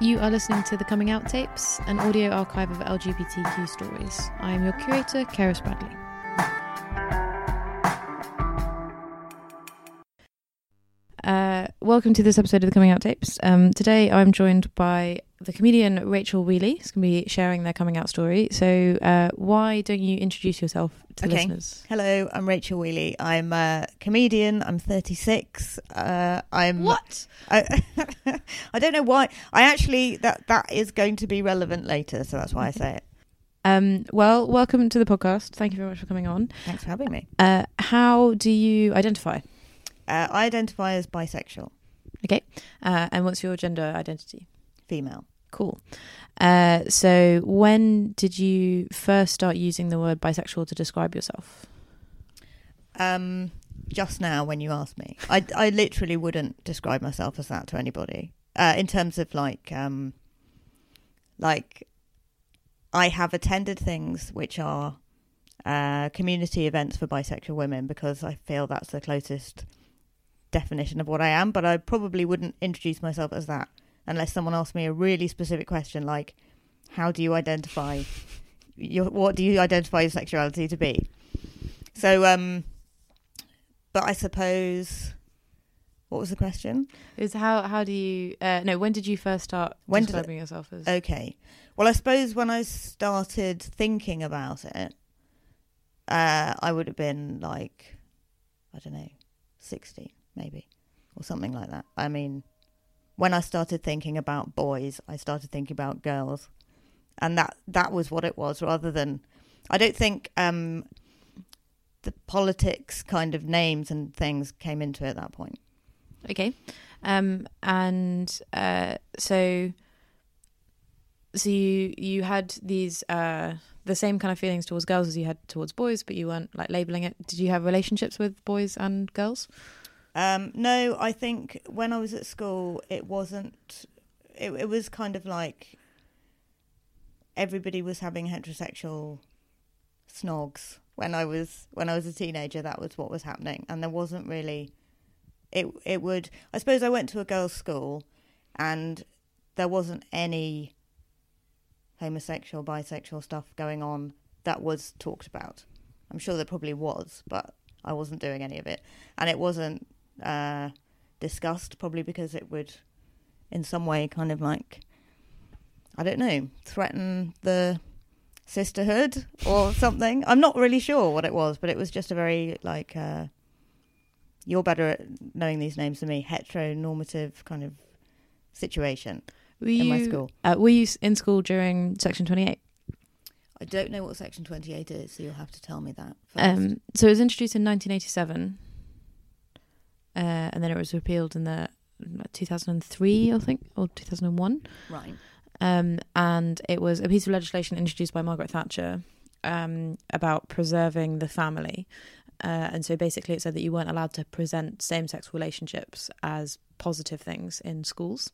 You are listening to the Coming Out Tapes, an audio archive of LGBTQ stories. I am your curator, Keris Bradley. Uh, welcome to this episode of the Coming Out Tapes. Um, today I'm joined by the comedian Rachel Wheeley, is going to be sharing their coming out story. So, uh, why don't you introduce yourself to Okay. listeners? Hello, I'm Rachel Wheeley. I'm a comedian. I'm 36. Uh, I'm What? I, I don't know why. I actually that that is going to be relevant later, so that's why I say it. Um, well, welcome to the podcast. Thank you very much for coming on. Thanks for having me. Uh, how do you identify? Uh, I identify as bisexual, Okay. Uh, and what's your gender identity? female. Cool. Uh, so, when did you first start using the word bisexual to describe yourself? Um, just now when you asked me, I I literally wouldn't describe myself as that to anybody. Uh, in terms of like um, like I have attended things which are uh, community events for bisexual women because I feel that's the closest definition of what I am. But I probably wouldn't introduce myself as that unless someone asks me a really specific question like, "How do you identify your what do you identify your sexuality to be?" So, um, but I suppose what was the question? Is how how do you uh, no? When did you first start When did describing yourself as? Okay. Well, I suppose when I started thinking about it, uh, I would have been like, I don't know, 60 maybe, or something like that. I mean, when I started thinking about boys, I started thinking about girls. And that, that was what it was, rather than. I don't think um, the politics kind of names and things came into it at that point. Okay. Um, and uh, so so you you had these uh, the same kind of feelings towards girls as you had towards boys, but you weren't like labeling it. Did you have relationships with boys and girls? Um, no, I think when I was at school, it wasn't. It, it was kind of like everybody was having heterosexual snogs when I was when I was a teenager. That was what was happening, and there wasn't really. It it would. I suppose I went to a girls' school, and there wasn't any homosexual, bisexual stuff going on that was talked about. I'm sure there probably was, but I wasn't doing any of it, and it wasn't uh, discussed probably because it would, in some way, kind of like, I don't know, threaten the sisterhood or something. I'm not really sure what it was, but it was just a very like, uh, you're better at knowing these names than me, heteronormative kind of situation Were in you my school. Uh, were you in school during Section Twenty Eight? I don't know what Section 28 is, so you'll have to tell me that. First. Um, so it was introduced in 1987, uh, and then it was repealed in the 2003, I think, or 2001. right. Um, and it was a piece of legislation introduced by Margaret Thatcher um, about preserving the family. Uh, and so basically, it said that you weren't allowed to present same sex relationships as positive things in schools.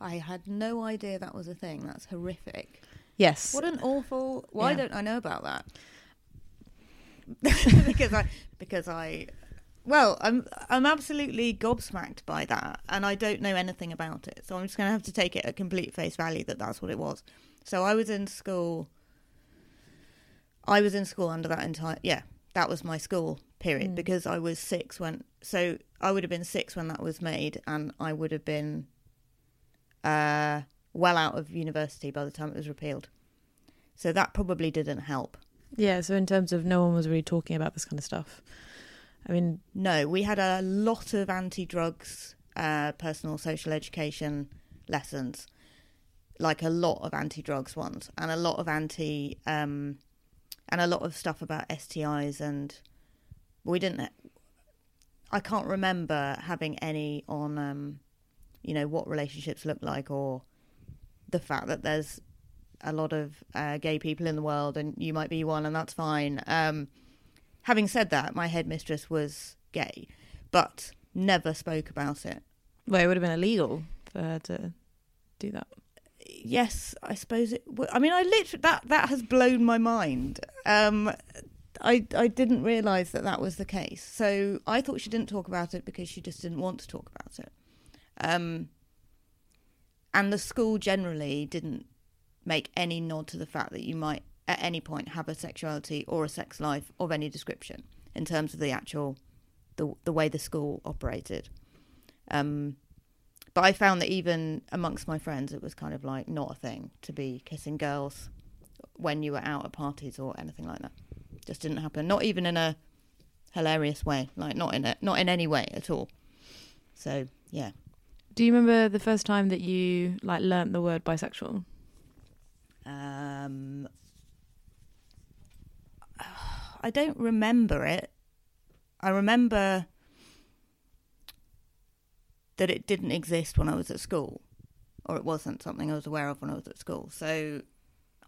I had no idea that was a thing. That's horrific. Yes. What an awful. Why Yeah. don't I know about that? because I because I well, I'm I'm absolutely gobsmacked by that, and I don't know anything about it. So I'm just going to have to take it at complete face value that that's what it was. So I was in school. I was in school under that entire yeah. That was my school period Mm. because I was six when. So I would have been six when that was made, and I would have been uh, well out of university by the time it was repealed. So that probably didn't help. Yeah, so in terms of no one was really talking about this kind of stuff. I mean, No, we had a lot of anti-drugs, uh, personal social education lessons, like a lot of anti-drugs ones, and a lot of anti, um, and a lot of stuff about STIs, and we didn't. I can't remember having any on, um, you know, what relationships look like, or the fact that there's a lot of uh, gay people in the world, and you might be one, and that's fine. Um, having said that, my headmistress was gay, but never spoke about it. well, it would have been illegal for her to do that. Yes, I suppose it. W- I mean, I literally that that has blown my mind. Um, I I didn't realise that that was the case. So I thought she didn't talk about it because she just didn't want to talk about it. Um, and the school generally didn't make any nod to the fact that you might at any point have a sexuality or a sex life of any description in terms of the actual the the way the school operated. Um, but I found that even amongst my friends, it was kind of like not a thing to be kissing girls when you were out at parties or anything like that. Just didn't happen. Not even in a hilarious way. Like not in a not in any way at all. So yeah. Do you remember the first time that you like learnt the word bisexual? I don't remember it. I remember that it didn't exist when I was at school, or it wasn't something I was aware of when I was at school. So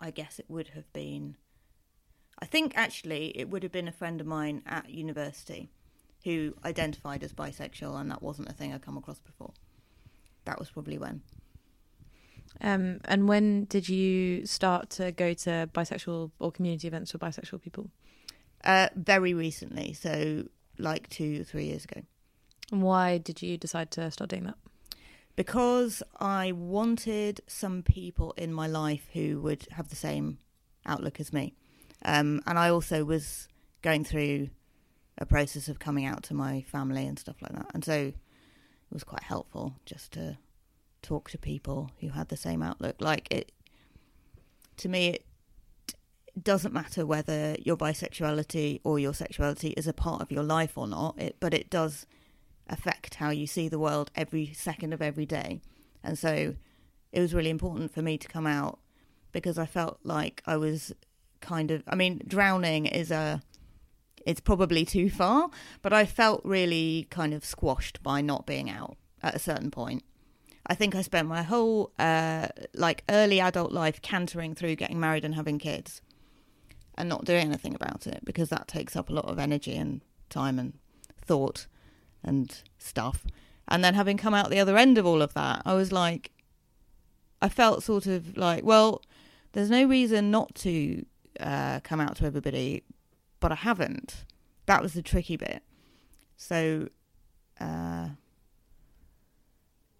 I guess it would have been. I think actually it would have been a friend of mine at university who identified as bisexual, and that wasn't a thing I'd come across before. That was probably when. Um, and when did you start to go to bisexual or community events for bisexual people? Uh, very recently, so like two, three years ago. And why did you decide to start doing that? Because I wanted some people in my life who would have the same outlook as me. Um, and I also was going through a process of coming out to my family and stuff like that. And so it was quite helpful just to talk to people who had the same outlook. Like it, to me, it doesn't matter whether your bisexuality or your sexuality is a part of your life or not. It, but it does affect how you see the world every second of every day. And so it was really important for me to come out because I felt like I was kind of I mean drowning is a it's probably too far, but I felt really kind of squashed by not being out at a certain point. I think I spent my whole uh, like early adult life cantering through getting married and having kids, and not doing anything about it because that takes up a lot of energy and time and thought and stuff. And then having come out the other end of all of that, I was like, I felt sort of like, well, there's no reason not to uh, come out to everybody, but I haven't. That was the tricky bit. So, uh,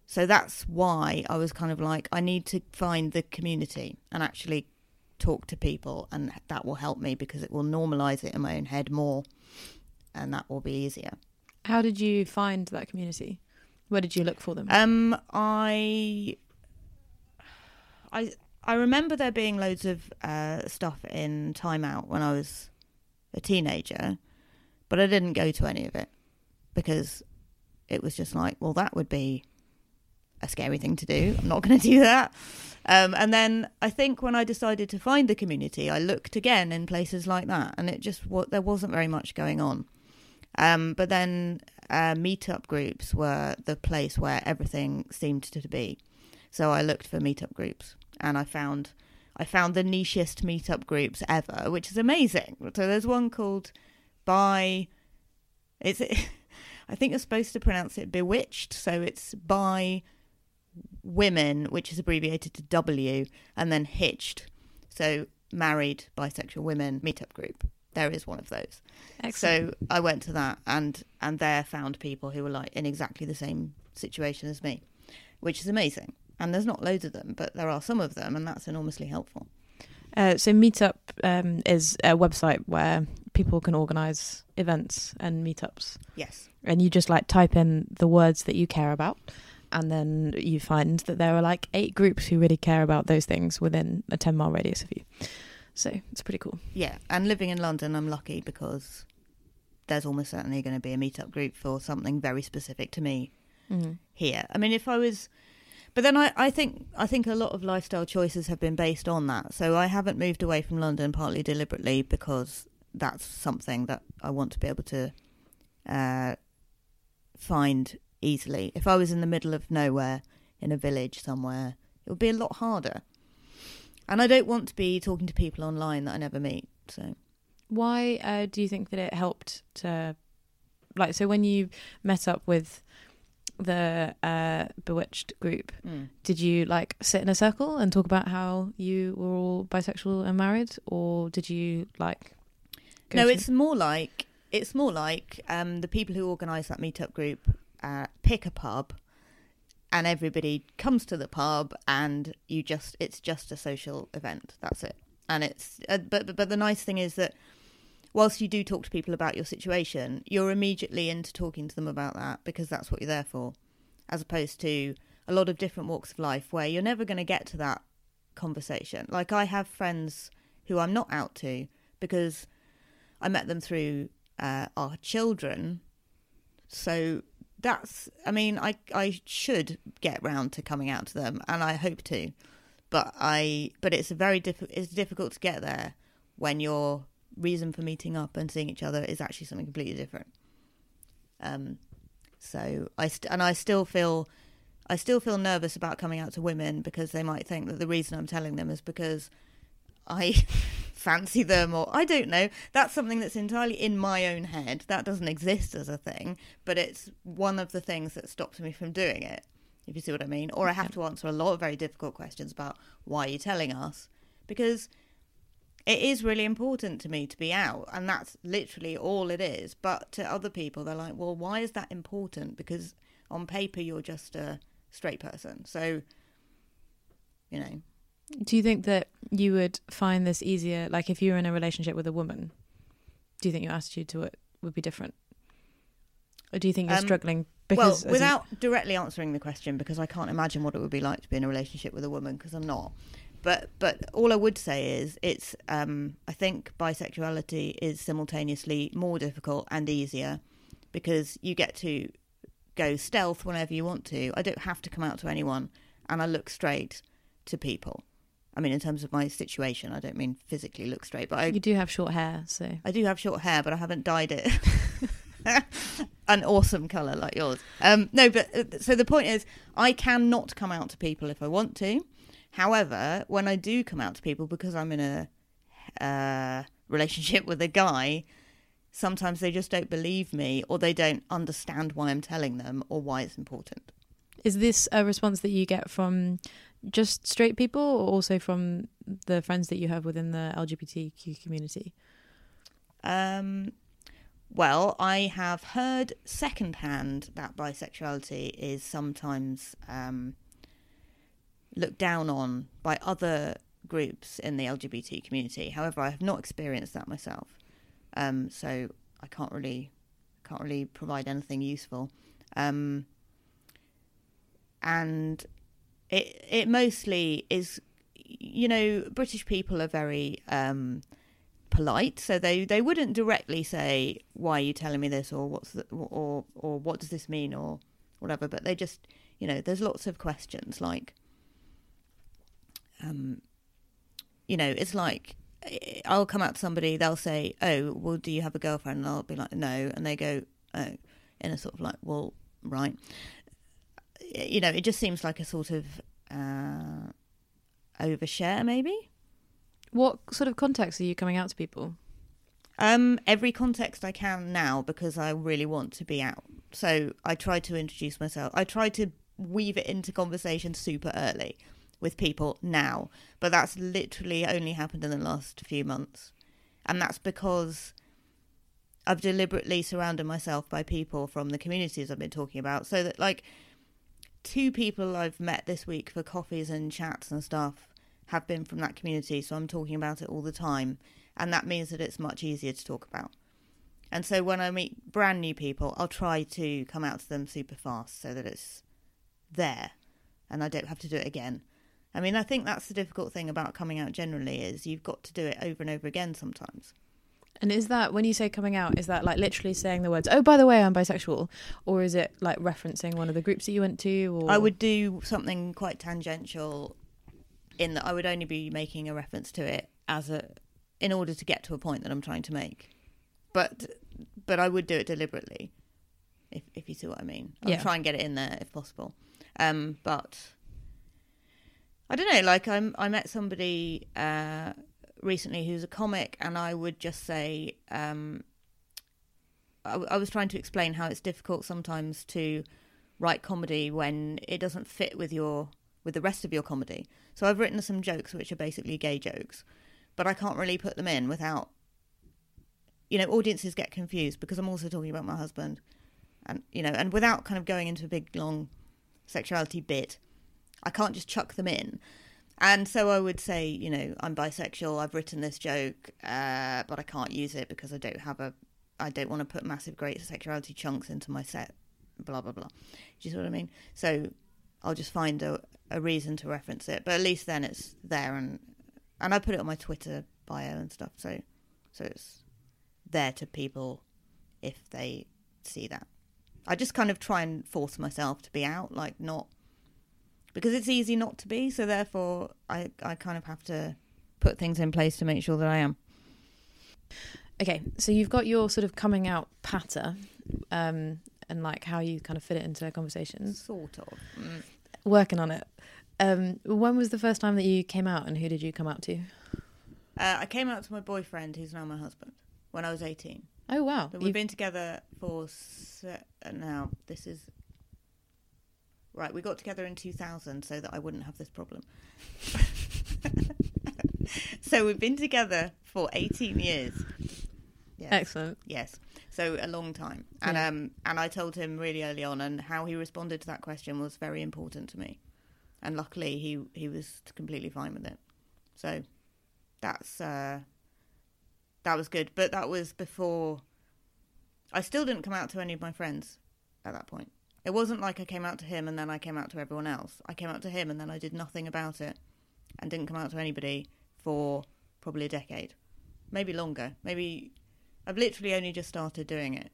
so that's why I was kind of like, I need to find the community and actually talk to people, and that will help me because it will normalize it in my own head more, and that will be easier. How did you find that community? Where did you look for them? Um, I, I, I remember there being loads of uh, stuff in Time Out when I was a teenager, but I didn't go to any of it because it was just like, well, that would be a scary thing to do. I'm not going to do that. Um, and then I think when I decided to find the community, I looked again in places like that, and it just wa- there wasn't very much going on. Um, but then uh, meetup groups were the place where everything seemed to be. So I looked for meetup groups, and I found I found the nichest meetup groups ever, which is amazing. So there's one called By. It's I think you're supposed to pronounce it bewitched, so it's by women, which is abbreviated to W, and then hitched, so married bisexual women meetup group. There is one of those. Excellent. So I went to that and and there found people who were like in exactly the same situation as me, which is amazing. And there's not loads of them, but there are some of them, and that's enormously helpful. Uh, so Meetup um, is a website where people can organise events and meetups, Yes. and you just like type in the words that you care about, and then you find that there are like eight groups who really care about those things within a ten mile radius of you. So it's pretty cool. Yeah, and living in London, I'm lucky because there's almost certainly going to be a meetup group for something very specific to me Mm. here. I mean, if I was, but then I, I think I think a lot of lifestyle choices have been based on that. So I haven't moved away from London partly deliberately because that's something that I want to be able to uh, find easily. If I was in the middle of nowhere in a village somewhere, it would be a lot harder. And I don't want to be talking to people online that I never meet. So Why uh, do you think that it helped to, like, so when you met up with the uh, Bewitched group, did you like sit in a circle and talk about how you were all bisexual and married, or did you like? go no, to- it's more like it's more like um, the people who organise that meetup group uh, pick a pub, and everybody comes to the pub, and you just it's just a social event. That's it. And it's uh, but but- the nice thing is that whilst you do talk to people about your situation, you're immediately into talking to them about that because that's what you're there for, as opposed to a lot of different walks of life where you're never going to get to that conversation. Like I have friends who I'm not out to because I met them through uh, our children. So that's, I mean, I I should get round to coming out to them, and I hope to, but I but it's a very diff- it's difficult to get there when your reason for meeting up and seeing each other is actually something completely different. Um, so I st- and I still feel. I still feel nervous about coming out to women because they might think that the reason I'm telling them is because I fancy them or I don't know. That's something that's entirely in my own head. That doesn't exist as a thing, but it's one of the things that stops me from doing it. If you see what I mean. Or I have to answer a lot of very difficult questions about why you're telling us because it is really important to me to be out and that's literally all it is. But to other people they're like, "Well, why is that important?" Because on paper you're just a straight person. So you know, Do you think that you would find this easier? Like, if you were in a relationship with a woman, do you think your attitude to it would be different, or do you think you're Um, struggling because well, you- without directly answering the question, because I can't imagine what it would be like to be in a relationship with a woman, because I'm not. But but all I would say is it's um, I think bisexuality is simultaneously more difficult and easier because you get to go stealth whenever you want to. I don't have to come out to anyone, and I look straight to people. I mean, in terms of my situation, I don't mean physically look straight, but I you do have short hair, so I do have short hair, but I haven't dyed it an awesome colour like yours. Um, no, but uh, so the point is, I cannot come out to people if I want to. However, when I do come out to people because I'm in a uh, relationship with a guy, sometimes they just don't believe me or they don't understand why I'm telling them or why it's important. is this a response that you get from just straight people, or also from the friends that you have within the LGBTQ community? Um, well, I have heard secondhand that bisexuality is sometimes um, looked down on by other groups in the LGBT community. However, I have not experienced that myself, um, so I can't really can't really provide anything useful. Um, and it it mostly is, you know, British people are very um, polite, so they they wouldn't directly say why are you telling me this or what's the, or or what does this mean or whatever. But they just you know there's lots of questions like, um, you know, it's like eh, I'll come out to somebody, they'll say, "Oh, well, do you have a girlfriend?" And I'll be like, "No," and they go, "Oh," in a sort of like, "Well, right." You know, it just seems like a sort of uh, overshare, maybe. What sort of context are you coming out to people? Um, every context I can now because I really want to be out. So I try to introduce myself. I try to weave it into conversation super early with people now, but that's literally only happened in the last few months. And that's because I've deliberately surrounded myself by people from the communities I've been talking about so that like two people I've met this week for coffees and chats and stuff have been from that community, so I'm talking about it all the time, and that means that it's much easier to talk about. And so when I meet brand new people, I'll try to come out to them super fast so that it's there and I don't have to do it again. I mean, I think that's the difficult thing about coming out generally is you've got to do it over and over again sometimes. And is that when you say coming out, is that like literally saying the words, "Oh, by the way, I'm bisexual," or is it like referencing one of the groups that you went to? Or I would do something quite tangential in that I would only be making a reference to it as a in order to get to a point that I'm trying to make. But but I would do it deliberately. If if you see what I mean. I'll Yeah. try and get it in there if possible. Um but I don't know, like I'm I met somebody uh recently who's a comic and I would just say um I, I was trying to explain how it's difficult sometimes to write comedy when it doesn't fit with your with the rest of your comedy. So I've written some jokes which are basically gay jokes, but I can't really put them in without you know audiences get confused because I'm also talking about my husband and you know and without kind of going into a big long sexuality bit, I can't just chuck them in. And so I would say, you know, I'm bisexual. I've written this joke, uh, but I can't use it because I don't have a, I don't want to put massive great sexuality chunks into my set. Blah blah blah. Do you see what I mean? So I'll just find a, a reason to reference it, but at least then it's there, and and I put it on my Twitter bio and stuff. So so it's there to people if they see that. I just kind of try and force myself to be out, like not because it's easy not to be. So therefore, I I kind of have to put things in place to make sure that I am. Okay, so you've got your sort of coming out patter, um, and like how you kind of fit it into conversations. Sort of. Mm. Working on it. Um, when was the first time that you came out, and who did you come out to? Uh, I came out to my boyfriend, who's now my husband, when I was eighteen. Oh wow, we've been together for se- uh, now. This is right. We got together in 2000 so that I wouldn't have this problem. so we've been together for 18 years. Yes. excellent. Yes. So a long time. And Yeah. um and I told him really early on and how he responded to that question was very important to me. And luckily he he was completely fine with it. So that's uh that was good. But that was before I still didn't come out to any of my friends at that point. It wasn't like I came out to him and then I came out to everyone else. I came out to him and then I did nothing about it and didn't come out to anybody for probably a decade. Maybe longer. Maybe I've literally only just started doing it.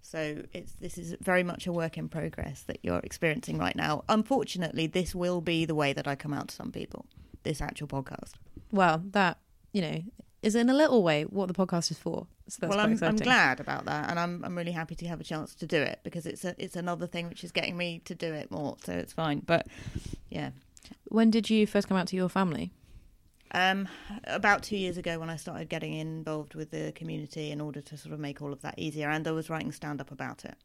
So it's this is very much a work in progress that you're experiencing right now. Unfortunately, this will be the way that I come out to some people. This actual podcast. Well, that you know is in a little way what the podcast is for. So that's well, I'm, I'm glad about that, and I'm I'm really happy to have a chance to do it because it's a it's another thing which is getting me to do it more. So it's fine. But yeah, When did you first come out to your family? Um, about two years ago, when I started getting involved with the community in order to sort of make all of that easier, and I was writing stand up about it.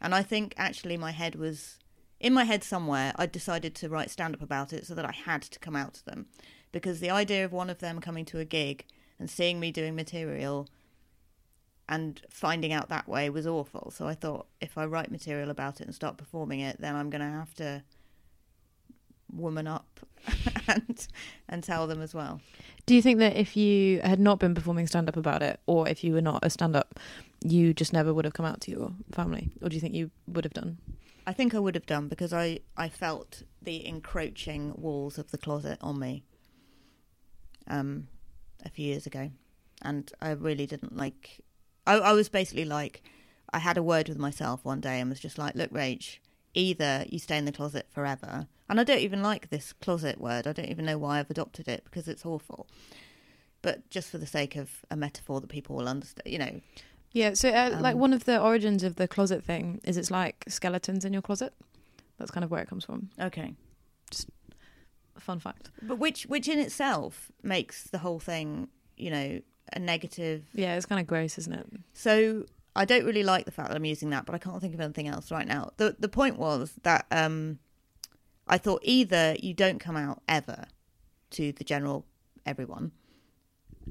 And I think actually my head was in my head somewhere. I decided to write stand up about it so that I had to come out to them, because the idea of one of them coming to a gig and seeing me doing material and finding out that way was awful. So I thought if I write material about it and start performing it, then I'm going to have to woman up and and tell them as well. Do you think that if you had not been performing stand up about it, or if you were not a stand up, you just never would have come out to your family? Or do you think you would have done? I think I would have done because I, I felt the encroaching walls of the closet on me um, a few years ago. And I really didn't like. I, I was basically like, I had a word with myself one day and was just like, look, Rach, either you stay in the closet forever. And I don't even like this closet word. I don't even know why I've adopted it because it's awful. But just for the sake of a metaphor that people will understand, you know, Yeah, so uh, like Um, one of the origins of the closet thing is it's like skeletons in your closet. That's kind of where it comes from. okay. Fun fact. But which, which in itself makes the whole thing, you know, a negative. Yeah, it's kind of gross, isn't it? So I don't really like the fact that I'm using that, but I can't think of anything else right now. The the point was that um, I thought either you don't come out ever to the general everyone,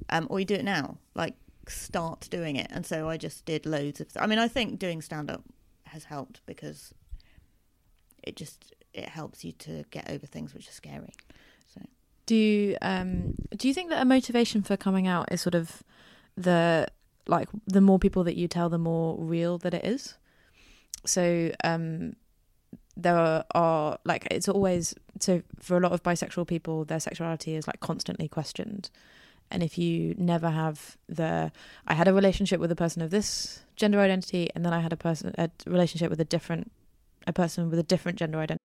um, or you do it now. Like start doing it. And so I just did loads of. I mean, I think doing stand up has helped because it just it helps you to get over things which are scary. So Do you um do you think that a motivation for coming out is sort of the like the more people that you tell, the more real that it is? So um there are, are like it's always so for a lot of bisexual people their sexuality is like constantly questioned and if you never have the i had a relationship with a person of this gender identity and then i had a person a relationship with a different a person with a different gender identity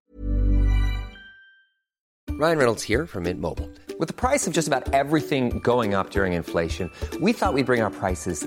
Ryan Reynolds here from Mint Mobile. With the price of just about everything going up during inflation, we thought we'd bring our prices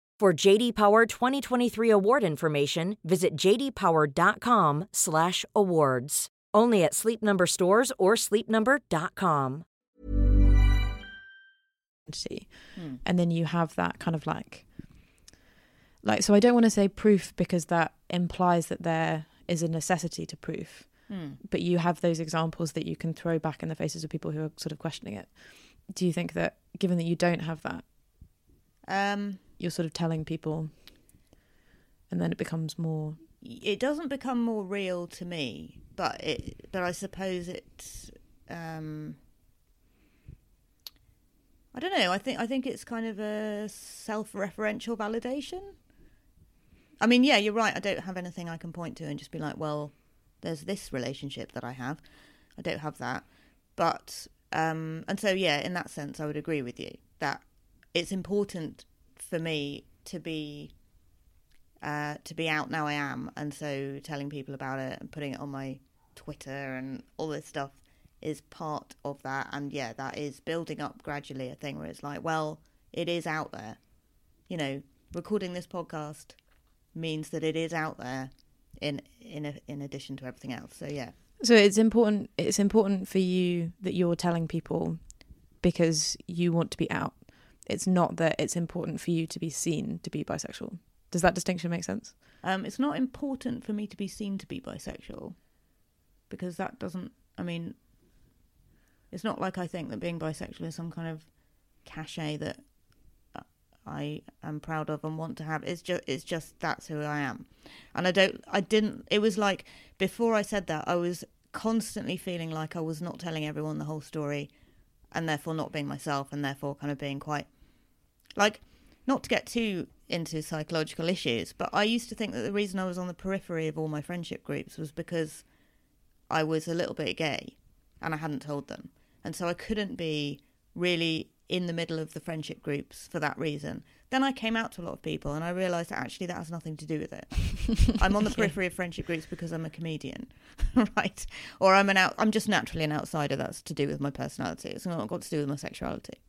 For JD Power 2023 award information, visit jdpower.com/awards. Only at Sleep Number stores or sleepnumber.com. identity and then you have that kind of like like so i don't want to say proof because that implies that there is a necessity to proof. But you have those examples that you can throw back in the faces of people who are sort of questioning it. Do you think that given that you don't have that? Um, you're sort of telling people and then it becomes more it doesn't become more real to me, but it but I suppose it's um I don't know. I think I think it's kind of a self-referential validation. I mean, yeah, you're right. I don't have anything I can point to and just be like, well, there's this relationship that I have. I don't have that. But um and so yeah, in that sense I would agree with you that it's important for me to be uh, to be out now I am, and so telling people about it and putting it on my Twitter and all this stuff is part of that. And yeah, that is building up gradually a thing where it's like, well, it is out there. You know, recording this podcast means that it is out there in in a, in addition to everything else. So yeah, so it's important it's important for you that you're telling people because you want to be out it's not that it's important for you to be seen to be bisexual does that distinction make sense um, it's not important for me to be seen to be bisexual because that doesn't. I mean, it's not like I think that being bisexual is some kind of cachet that I am proud of and want to have. It's just it's just that's who I am, and I don't. I didn't. It was like before I said that I was constantly feeling like I was not telling everyone the whole story, and therefore not being myself, and therefore kind of being quite like not to get too into psychological issues, but I used to think that the reason I was on the periphery of all my friendship groups was because I was a little bit gay and I hadn't told them. And so I couldn't be really in the middle of the friendship groups for that reason. Then I came out to a lot of people and I realised that actually that has nothing to do with it. I'm on the periphery of friendship groups because I'm a comedian, right? Or I'm an out I'm just naturally an outsider that's to do with my personality. It's not got to do with my sexuality.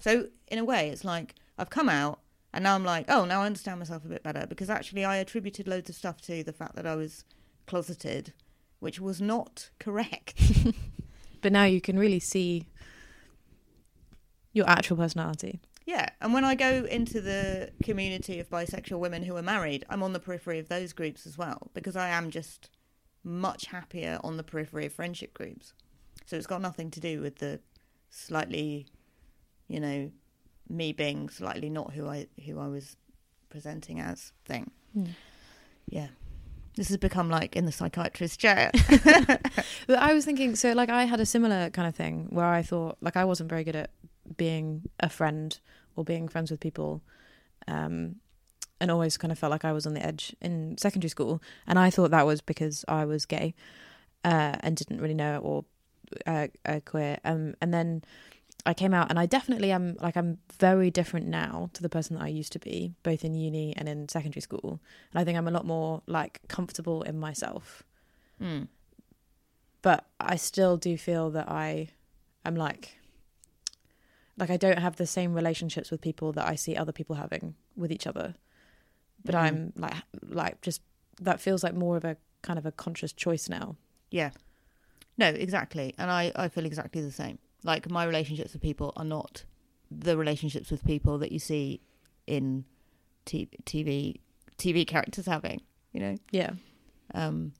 So in a way it's like I've come out and now I'm like, oh, now I understand myself a bit better because actually I attributed loads of stuff to the fact that I was closeted, which was not correct. But now you can really see your actual personality. Yeah, and when I go into the community of bisexual women who are married, I'm on the periphery of those groups as well because I am just much happier on the periphery of friendship groups. So it's got nothing to do with the slightly, you know, me being slightly not who I who I was presenting as thing. Yeah. This has become like in the psychiatrist chair. But I was thinking, so like I had a similar kind of thing where I thought like I wasn't very good at being a friend or being friends with people, um, and always kind of felt like I was on the edge in secondary school, and I thought that was because I was gay, uh, and didn't really know it or uh, uh, queer. Um, and then I came out, and I definitely am like I'm very different now to the person that I used to be, both in uni and in secondary school. And I think I'm a lot more like comfortable in myself Mm. but I still do feel that I am like like I don't have the same relationships with people that I see other people having with each other. But Mhm. I'm like like just that feels like more of a kind of a conscious choice now. Yeah. No, exactly. And I, I feel exactly the same. Like my relationships with people are not the relationships with people that you see in t- TV TV characters having, you know. Yeah. Um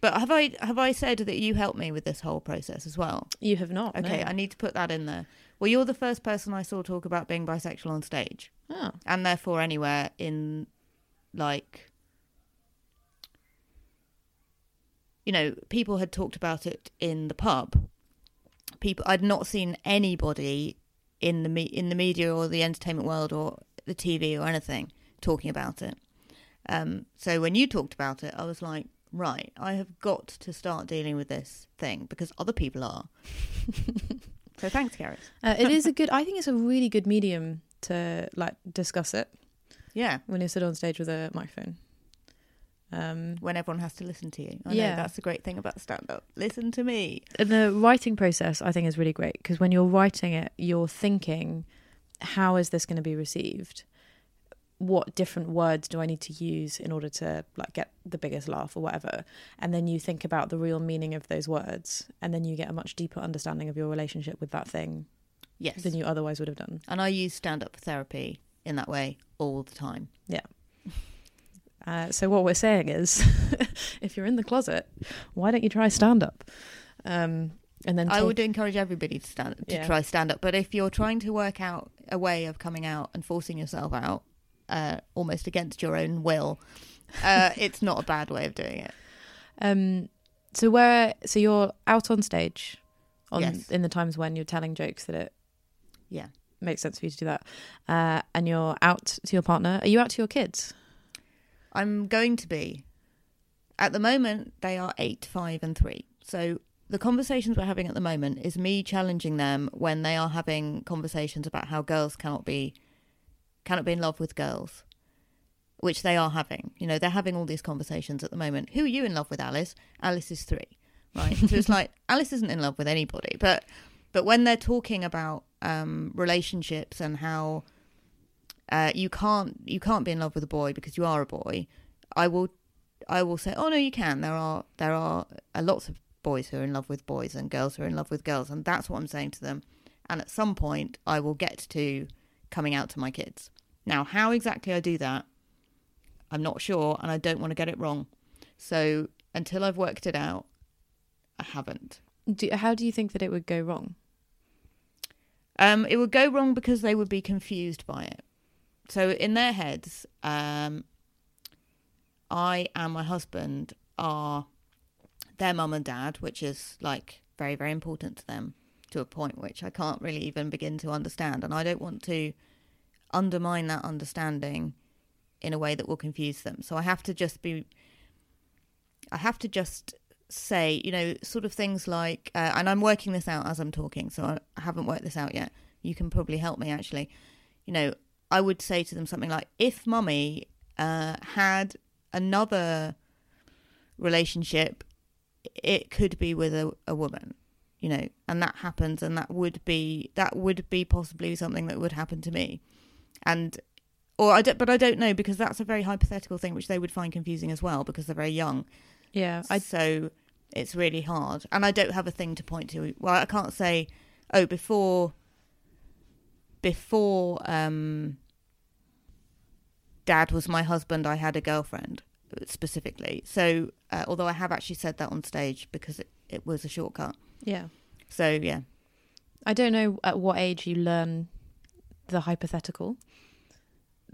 but have I have I said that you helped me with this whole process as well? You have not. Okay, no. I need to put that in there. Well, you're the first person I saw talk about being bisexual on stage, Oh. and therefore anywhere in like you know, people had talked about it in the pub. People I'd not seen anybody in the me- in the media or the entertainment world or the TV or anything talking about it. Um, so when you talked about it, I was like, right, I have got to start dealing with this thing because other people are. so thanks, Gareth. Uh, it is a good I think it's a really good medium to like discuss it Yeah, when you sit on stage with a microphone. Um when everyone has to listen to you. I Yeah. know that's the great thing about stand up. Listen to me. And the writing process i think is really great because when you're writing it you're thinking how is this going to be received what different words do i need to use in order to like get the biggest laugh or whatever and then you think about the real meaning of those words and then you get a much deeper understanding of your relationship with that thing Yes. than you otherwise would have done And I use stand up therapy in that way all the time. Uh, so what we're saying is if you're in the closet why don't you try stand up um, and then I would encourage everybody to stand to Yeah. try stand up. But if you're trying to work out a way of coming out and forcing yourself out, uh, almost against your own will, uh, it's not a bad way of doing it. Um, so where so you're out on stage, on Yes. in the times when you're telling jokes that it Yeah. makes sense for you to do that, uh, and you're out to your partner. Are you out to your kids? I'm going to be. At the moment, they are eight, five, and three. So the conversations we're having at the moment is me challenging them when they are having conversations about how girls cannot be cannot be in love with girls, which they are having. You know, they're having all these conversations at the moment. Who are you in love with, Alice? Alice is three, right? so it's like Alice isn't in love with anybody, but but when they're talking about um, relationships and how uh, you can't you can't be in love with a boy because you are a boy, I will I will say, oh no, you can. There are there are uh, lots of boys who are in love with boys and girls who are in love with girls, and that's what I'm saying to them. And at some point, I will get to coming out to my kids. Now, how exactly I do that, I'm not sure, and I don't want to get it wrong. So until I've worked it out, I haven't. Do, how do you think that it would go wrong? Um, it would go wrong because they would be confused by it. So in their heads, um, I and my husband are their mum and dad, which is like very, very important to them to a point which I can't really even begin to understand. And I don't want to undermine that understanding in a way that will confuse them. So I have to just be, I have to just say, you know, sort of things like, uh, and I'm working this out as I'm talking, so I haven't worked this out yet. You can probably help me actually. You know, I would say to them something like, if mummy uh, had another relationship, it could be with a, a woman, you know, and that happens, and that would be that would be possibly something that would happen to me, and or I don't, but I don't know because that's a very hypothetical thing which they would find confusing as well because they're very young. Yeah, I so it's really hard, and I don't have a thing to point to. Well, I can't say, oh, before before um, dad was my husband, I had a girlfriend specifically. So, uh, although I have actually said that on stage because it, it was a shortcut. yeah. So, yeah. I don't know at what age you learn the hypothetical,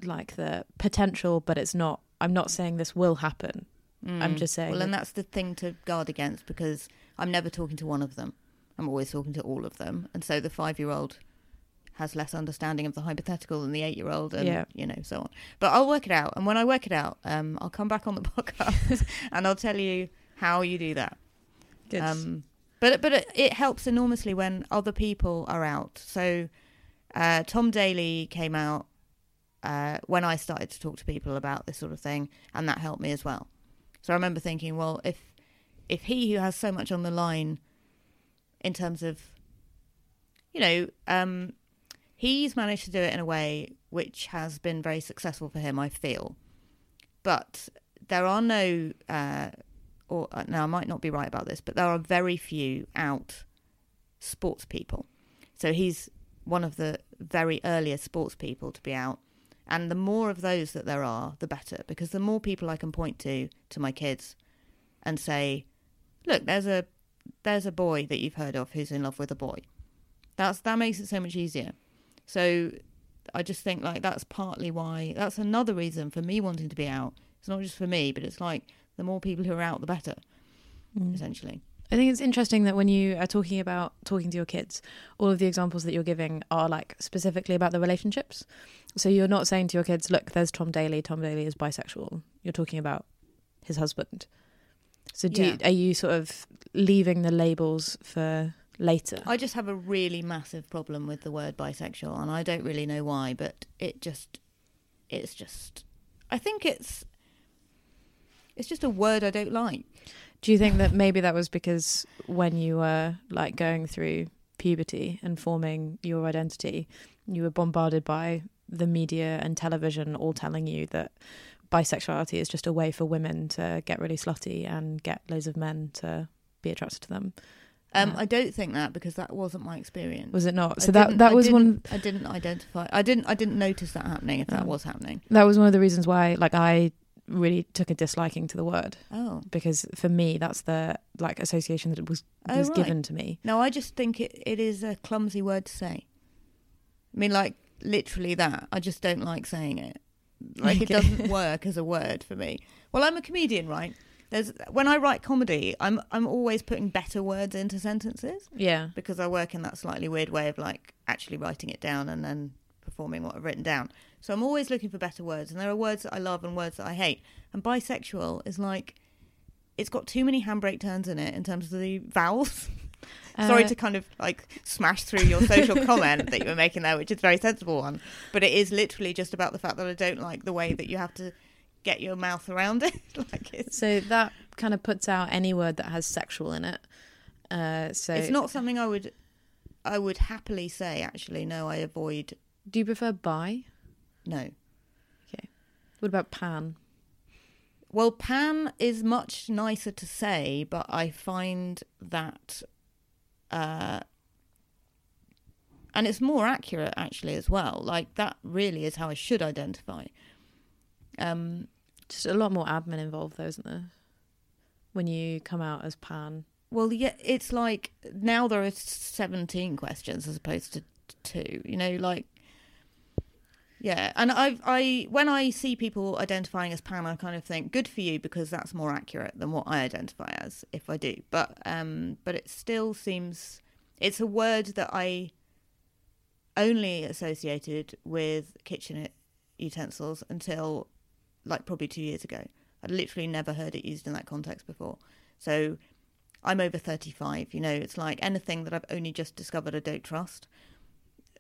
like the potential, but it's not. I'm not saying this will happen. I'm Mm. just saying. Well, and that's the thing to guard against because I'm never talking to one of them. I'm always talking to all of them. And so the five year old has less understanding of the hypothetical than the eight year old and Yeah. you know, so on. But I'll work it out. And when I work it out, um, I'll come back on the podcast and I'll tell you how you do that. Good. Um, but but it, it helps enormously when other people are out. So uh, Tom Daley came out uh, when I started to talk to people about this sort of thing, and that helped me as well. So I remember thinking, well, if if he who has so much on the line in terms of, you know, um, he's managed to do it in a way which has been very successful for him, I feel. But there are no, uh, or uh, now I might not be right about this, but there are very few out sports people. So he's one of the very earliest sports people to be out. And the more of those that there are, the better, because the more people I can point to to my kids and say, look, there's a there's a boy that you've heard of who's in love with a boy. That's that makes it so much easier. So I just think like that's partly why that's another reason for me wanting to be out. It's not just for me, but it's like the more people who are out, the better. Mm. Essentially, I think it's interesting that when you are talking about talking to your kids, all of the examples that you're giving are like specifically about the relationships. So you're not saying to your kids, "Look, there's Tom Daley. Tom Daley is bisexual." You're talking about his husband. So do you, are you sort of leaving the labels for later? I just have a really massive problem with the word bisexual, and I don't really know why, but it just, it's just, I think it's, it's just a word I don't like. Do you think that maybe that was because when you were like going through puberty and forming your identity, you were bombarded by the media and television all telling you that bisexuality is just a way for women to get really slutty and get loads of men to be attracted to them? Um, I don't think that because that wasn't my experience. Was it not? I So that didn't- that I was one I didn't identify. I didn't. I didn't notice that happening. If that Oh. was happening. that was one of the reasons why like I really took a disliking to the word Oh. because for me that's the like association that it was Oh, was right. given to me. No, I just think it, it is a clumsy word to say. I mean, like literally that. I just don't like saying it. Like it doesn't work as a word for me. Well, I'm a comedian, right? There's when I write comedy, I'm I'm always putting better words into sentences Yeah. because I work in that slightly weird way of like actually writing it down and then performing what I've written down. So I'm always looking for better words, and there are words that I love and words that I hate. And bisexual is like it's got too many handbrake turns in it in terms of the vowels. Sorry Uh, to kind of like smash through your social comment that you were making there, which is a very sensible one. But it is literally just about the fact that I don't like the way that you have to get your mouth around it. like it's So that kind of puts out any word that has sexual in it. Uh, so it's not something I would I would happily say. Actually, no, I avoid. Do you prefer bi? No. Okay. What about pan? Well, pan is much nicer to say, but I find that, uh, and it's more accurate actually as well. Like that really is how I should identify. Um, Just a lot more admin involved, though, isn't there? When you come out as pan. well, yeah, it's like now there are seventeen questions as opposed to two. You know, like yeah. And I, I, when I see people identifying as pan, I kind of think good for you because that's more accurate than what I identify as if I do. But um, but it still seems it's a word that I only associated with kitchen utensils until like probably two years ago. I'd literally never heard it used in that context before. So I'm over 35. You know, it's like anything that I've only just discovered, I don't trust.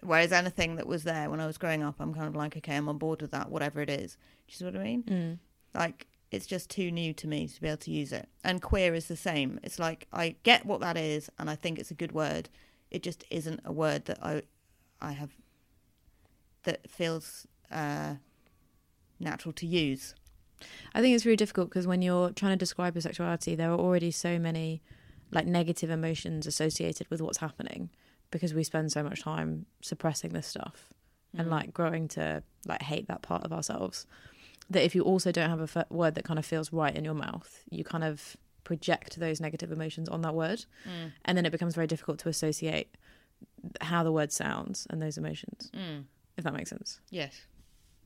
Whereas anything that was there when I was growing up, I'm kind of like, okay, I'm on board with that, whatever it is. Do you see what I mean? Mm. Like, it's just too new to me to be able to use it. And queer is the same. It's like I get what that is, and I think it's a good word. It just isn't a word that I, I have, that feels uh, natural to use. I think it's really difficult because when you're trying to describe your sexuality, there are already so many like negative emotions associated with what's happening because we spend so much time suppressing this stuff and mm. like growing to like hate that part of ourselves that if you also don't have a f- word that kind of feels right in your mouth, you kind of project those negative emotions on that word, mm. and then it becomes very difficult to associate how the word sounds and those emotions. Mm. If that makes sense,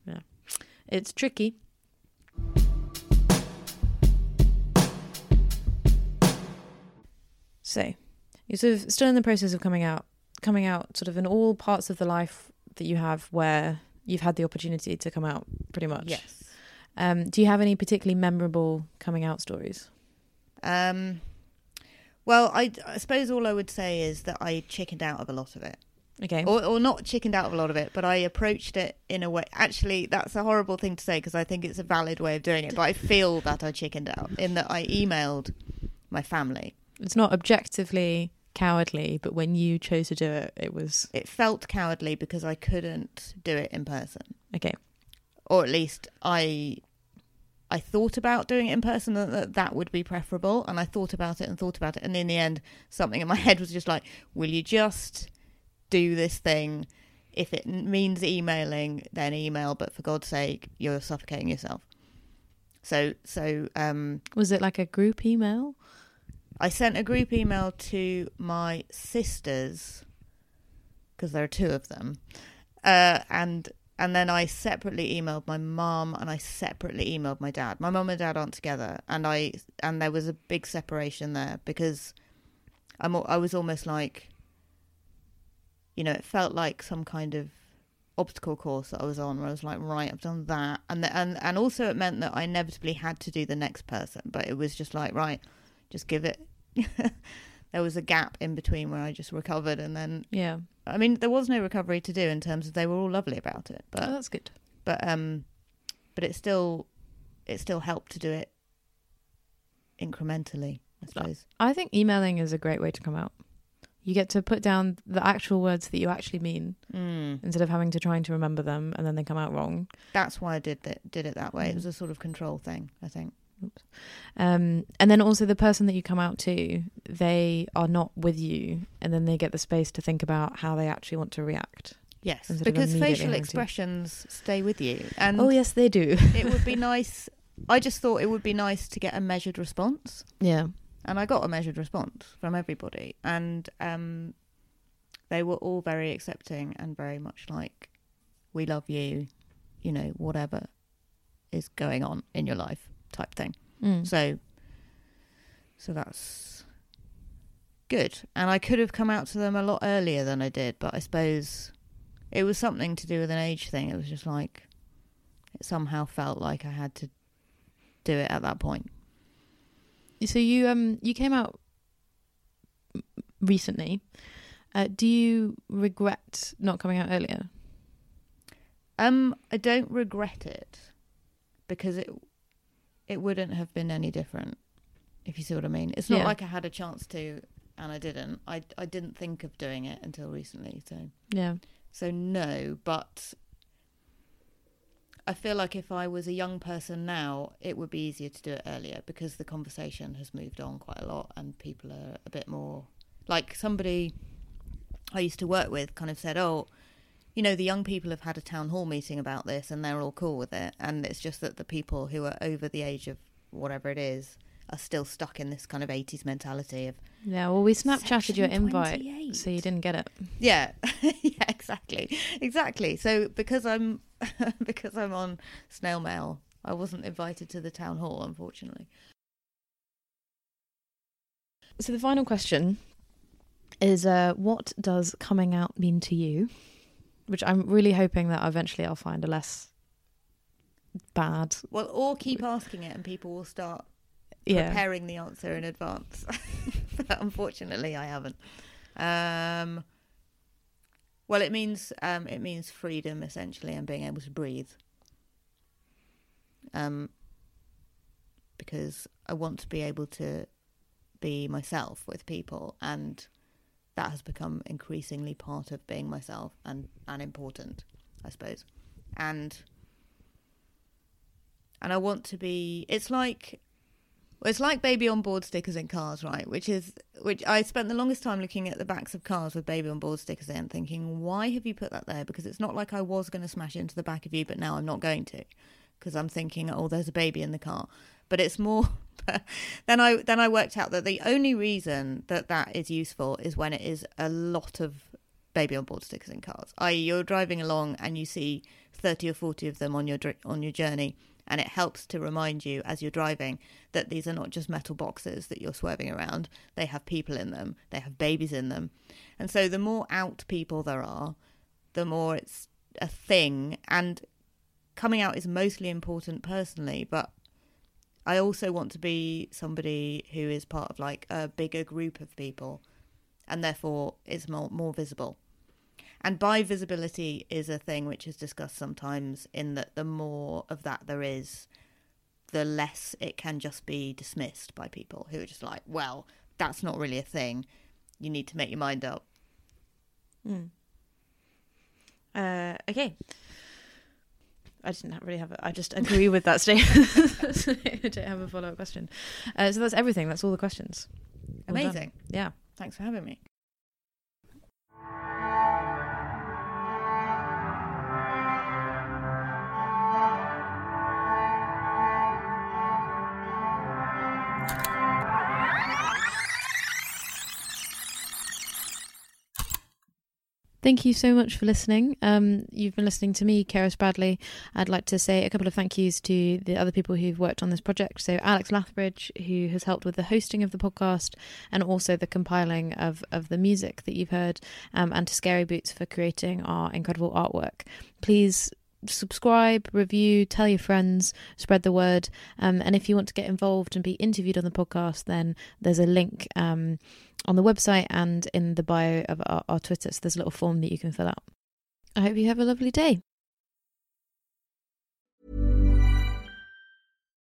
Yes. It's tricky. So, you're sort of still in the process of coming out, coming out sort of in all parts of the life that you have where you've had the opportunity to come out, pretty much. Yes. Um, do you have any particularly memorable coming out stories? Um, well, I, I suppose all I would say is that I chickened out of a lot of it. Okay. Or, or not chickened out of a lot of it, but I approached it in a way. Actually, that's a horrible thing to say because I think it's a valid way of doing it. But I feel that I chickened out in that I emailed my family. It's not objectively cowardly, but when you chose to do it, it was It felt cowardly because I couldn't do it in person, okay. or at least I. I thought about doing it in person and that that would be preferable, and I thought about it and thought about it, and in the end, something in my head was just like, "Will you just do this thing? If it means emailing, then email. But for God's sake, you're suffocating yourself." So, so um, Was it like a group email? I sent a group email to my sisters because there are two of them, uh, and and then I separately emailed my mum and I separately emailed my dad. My mum and dad aren't together, and I and there was a big separation there because I'm I was almost like, you know, it felt like some kind of obstacle course that I was on where I was like, right, I've done that, and the, and and also it meant that I inevitably had to do the next person, but it was just like, right, just give it. there was a gap in between where I just recovered, and then Yeah. I mean, there was no recovery to do in terms of they were all lovely about it, oh, but that's good. but um, but it still it still helped to do it incrementally, I suppose. I think emailing is a great way to come out. You get to put down the actual words that you actually mean Mm. instead of having to trying to remember them and then they come out wrong. That's why I did that. Did it that way. It Mm. was a sort of control thing, I think. Um, and then also the person that you come out to, they are not with you, and then they get the space to think about how they actually want to react. Yes, because facial having to- expressions stay with you, and oh yes, they do. it would be nice. I just thought it would be nice to get a measured response. yeah. And I got a measured response from everybody, and um, they were all very accepting and very much like, "We love you," you know, whatever is going on in your life, type thing. Mm. So, so that's good. And I could have come out to them a lot earlier than I did, but I suppose it was something to do with an age thing. It was just like it somehow felt like I had to do it at that point. So you um you came out recently. Uh, do you regret not coming out earlier? Um, I don't regret it because it it wouldn't have been any different. If you see what I mean, it's not Yeah. like I had a chance to and I didn't. I I didn't think of doing it until recently. So Yeah. so no, but I feel like if I was a young person now, it would be easier to do it earlier because the conversation has moved on quite a lot and people are a bit more like somebody I used to work with kind of said, "Oh, you know, the young people have had a town hall meeting about this and they're all cool with it. And it's just that the people who are over the age of whatever it is are still stuck in this kind of 80s mentality of, Yeah. Well, we Snapchatted your invite, 28. so you didn't get it. yeah, yeah, exactly. Exactly. So because I'm, because I'm on snail mail, I wasn't invited to the town hall, unfortunately. So the final question is, uh, what does coming out mean to you? Which I'm really hoping that eventually I'll find a less bad. Well, or keep asking it and people will start Yeah. preparing the answer in advance. but unfortunately, I haven't. Um, well, it means um, it means freedom essentially, and being able to breathe. Um, because I want to be able to be myself with people, and that has become increasingly part of being myself and and important, I suppose, and and I want to be. It's like it's like baby on board stickers in cars, right? Which is which I spent the longest time looking at the backs of cars with baby on board stickers in, thinking, why have you put that there? Because it's not like I was going to smash into the back of you, but now I'm not going to, because I'm thinking, oh, there's a baby in the car. But it's more. then I then I worked out that the only reason that that is useful is when it is a lot of baby on board stickers in cars. I.e., you're driving along and you see thirty or forty of them on your on your journey and it helps to remind you as you're driving that these are not just metal boxes that you're swerving around. They have people in them, they have babies in them. And so the more out people there are, the more it's a thing. And coming out is mostly important personally, but I also want to be somebody who is part of like a bigger group of people and therefore is more, more visible. And bi visibility is a thing which is discussed sometimes, in that the more of that there is, the less it can just be dismissed by people who are just like, well, that's not really a thing. You need to make your mind up. Mm. Uh, okay. I didn't really have. A, I just agree with that statement. I don't have a follow up question. Uh, so that's everything. That's all the questions. All Amazing. done. Yeah. Thanks for having me. Thank you so much for listening. Um, you've been listening to me, Keris Bradley. I'd like to say a couple of thank yous to the other people who've worked on this project. So, Alex Lathbridge, who has helped with the hosting of the podcast and also the compiling of, of the music that you've heard, um, and to Scary Boots for creating our incredible artwork. Please subscribe, review, tell your friends, spread the word. Um, and if you want to get involved and be interviewed on the podcast, then there's a link um, on the website and in the bio of our, our Twitter. So there's a little form that you can fill out. I hope you have a lovely day.